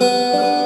Música